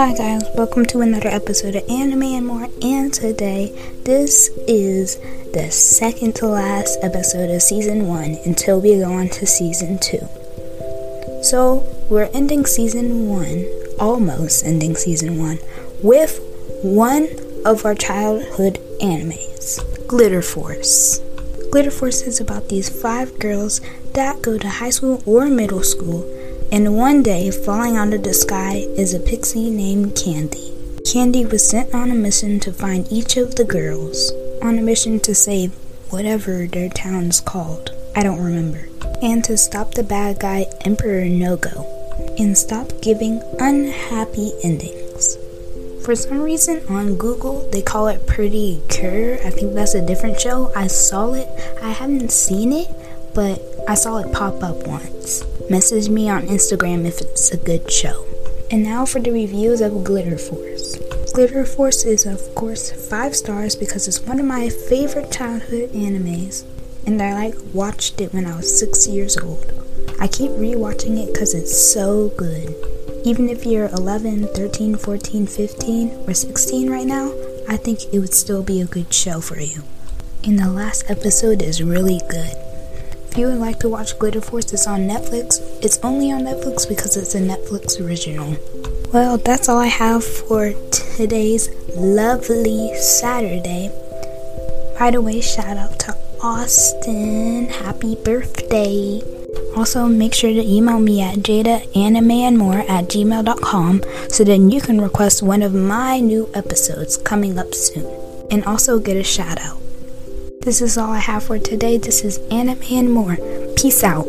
Hi guys, welcome to another episode of Anime and More. And today, this is the second to last episode of season one until we go on to season two. So, we're ending season one, almost ending season one, with one of our childhood animes, Glitter Force. Glitter Force is about these five girls that go to high school or middle school and one day, falling out of the sky is a pixie named Candy. Candy was sent on a mission to find each of the girls, on a mission to save whatever their town's called. I don't remember. And to stop the bad guy, Emperor Nogo, and stop giving unhappy endings. For some reason on Google, they call it Pretty Cure. I think that's a different show. I saw it. I haven't seen it, but I saw it pop up once. Message me on Instagram if it's a good show. And now for the reviews of Glitter Force. Glitter Force is, of course, 5 stars because it's one of my favorite childhood animes, and I like watched it when I was 6 years old. I keep rewatching it because it's so good. Even if you're 11, 13, 14, 15, or 16 right now, I think it would still be a good show for you. And the last episode is really good. If you would like to watch Glitter Force, it's on Netflix. It's only on Netflix because it's a Netflix original. Well, that's all I have for today's lovely Saturday. By the way, shout out to Austin. Happy birthday. Also, make sure to email me at jadaanimeandmore at gmail.com so then you can request one of my new episodes coming up soon. And also get a shout out. This is all I have for today. This is Anime and More. Peace out.